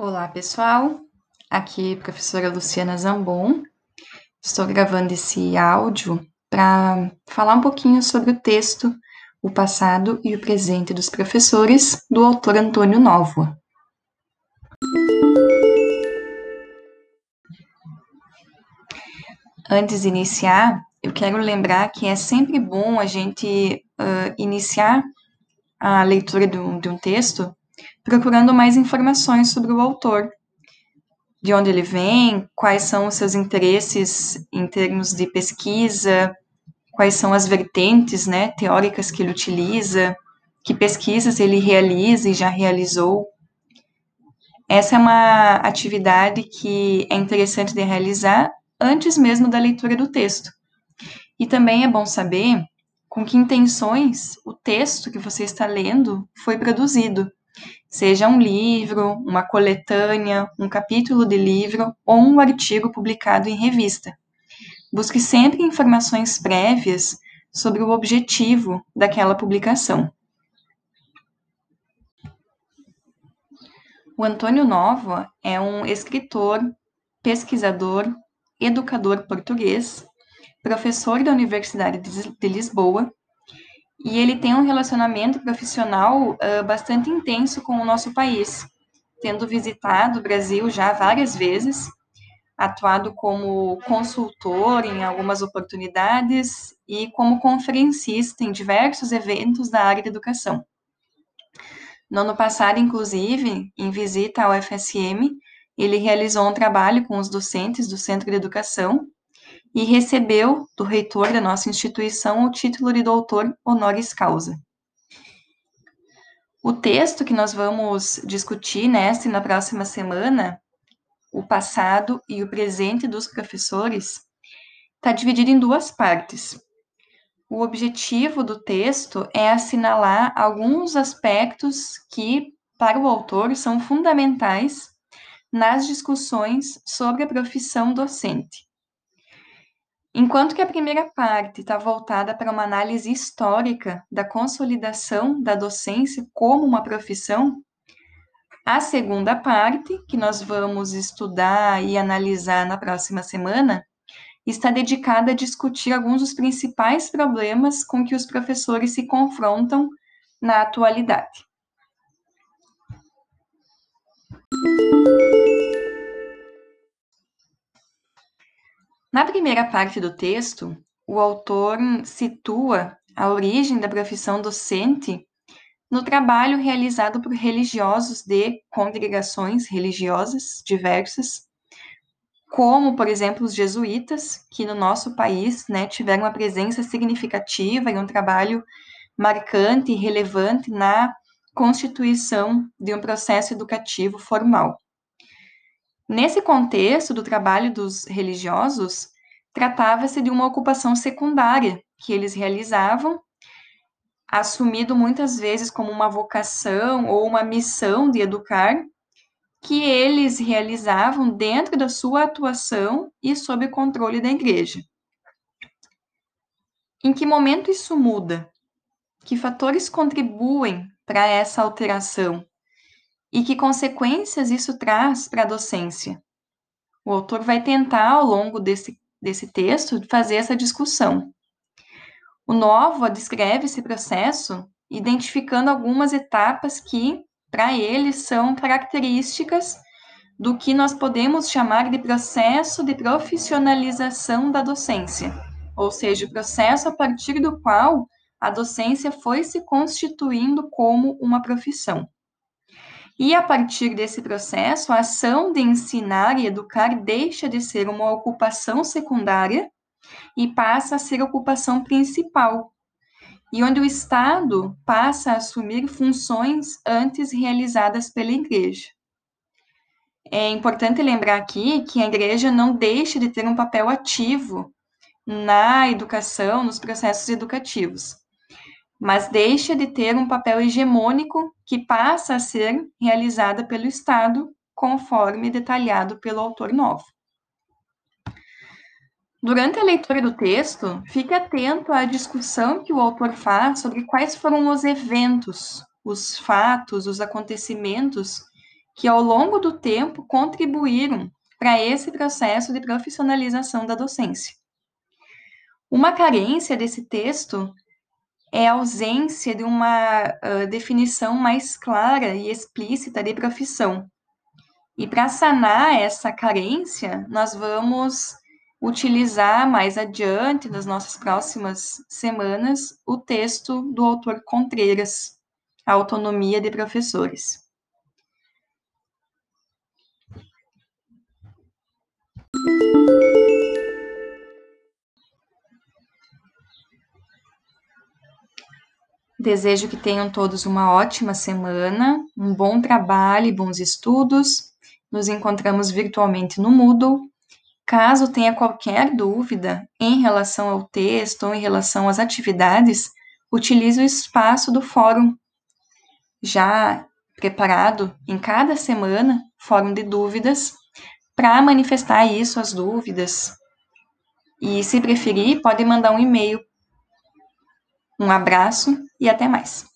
Olá, pessoal. Aqui, professora Luciana Zambon. Estou gravando esse áudio para falar um pouquinho sobre o texto O Passado e o Presente dos Professores, do autor Antônio Novo. Antes de iniciar, eu quero lembrar que é sempre bom a gente uh, iniciar a leitura de um, de um texto procurando mais informações sobre o autor, de onde ele vem, quais são os seus interesses em termos de pesquisa, quais são as vertentes né, teóricas que ele utiliza, que pesquisas ele realiza e já realizou. Essa é uma atividade que é interessante de realizar antes mesmo da leitura do texto. E também é bom saber com que intenções o texto que você está lendo foi produzido seja um livro, uma coletânea, um capítulo de livro ou um artigo publicado em revista. Busque sempre informações prévias sobre o objetivo daquela publicação. O Antônio Nova é um escritor, pesquisador, educador português, professor da Universidade de Lisboa e ele tem um relacionamento profissional uh, bastante intenso com o nosso país, tendo visitado o Brasil já várias vezes, atuado como consultor em algumas oportunidades e como conferencista em diversos eventos da área de educação. No ano passado, inclusive, em visita ao FSM, ele realizou um trabalho com os docentes do Centro de Educação e recebeu do reitor da nossa instituição o título de doutor honoris causa. O texto que nós vamos discutir nesta e na próxima semana, o passado e o presente dos professores, está dividido em duas partes. O objetivo do texto é assinalar alguns aspectos que, para o autor, são fundamentais nas discussões sobre a profissão docente. Enquanto que a primeira parte está voltada para uma análise histórica da consolidação da docência como uma profissão, a segunda parte, que nós vamos estudar e analisar na próxima semana, está dedicada a discutir alguns dos principais problemas com que os professores se confrontam na atualidade. Na primeira parte do texto, o autor situa a origem da profissão docente no trabalho realizado por religiosos de congregações religiosas diversas, como, por exemplo, os jesuítas, que no nosso país né, tiveram uma presença significativa e um trabalho marcante e relevante na constituição de um processo educativo formal. Nesse contexto do trabalho dos religiosos, tratava-se de uma ocupação secundária que eles realizavam, assumido muitas vezes como uma vocação ou uma missão de educar, que eles realizavam dentro da sua atuação e sob controle da igreja. Em que momento isso muda? Que fatores contribuem para essa alteração? E que consequências isso traz para a docência. O autor vai tentar, ao longo desse, desse texto, fazer essa discussão. O Novo descreve esse processo identificando algumas etapas que, para ele, são características do que nós podemos chamar de processo de profissionalização da docência, ou seja, o processo a partir do qual a docência foi se constituindo como uma profissão. E a partir desse processo, a ação de ensinar e educar deixa de ser uma ocupação secundária e passa a ser ocupação principal, e onde o Estado passa a assumir funções antes realizadas pela Igreja. É importante lembrar aqui que a Igreja não deixa de ter um papel ativo na educação, nos processos educativos mas deixa de ter um papel hegemônico que passa a ser realizada pelo Estado, conforme detalhado pelo autor novo. Durante a leitura do texto, fique atento à discussão que o autor faz sobre quais foram os eventos, os fatos, os acontecimentos que ao longo do tempo contribuíram para esse processo de profissionalização da docência. Uma carência desse texto é a ausência de uma uh, definição mais clara e explícita de profissão. E para sanar essa carência, nós vamos utilizar mais adiante, nas nossas próximas semanas, o texto do autor Contreiras, A Autonomia de Professores. Desejo que tenham todos uma ótima semana, um bom trabalho e bons estudos. Nos encontramos virtualmente no Moodle. Caso tenha qualquer dúvida em relação ao texto ou em relação às atividades, utilize o espaço do fórum já preparado em cada semana, fórum de dúvidas, para manifestar isso, as dúvidas. E se preferir, pode mandar um e-mail. Um abraço e até mais.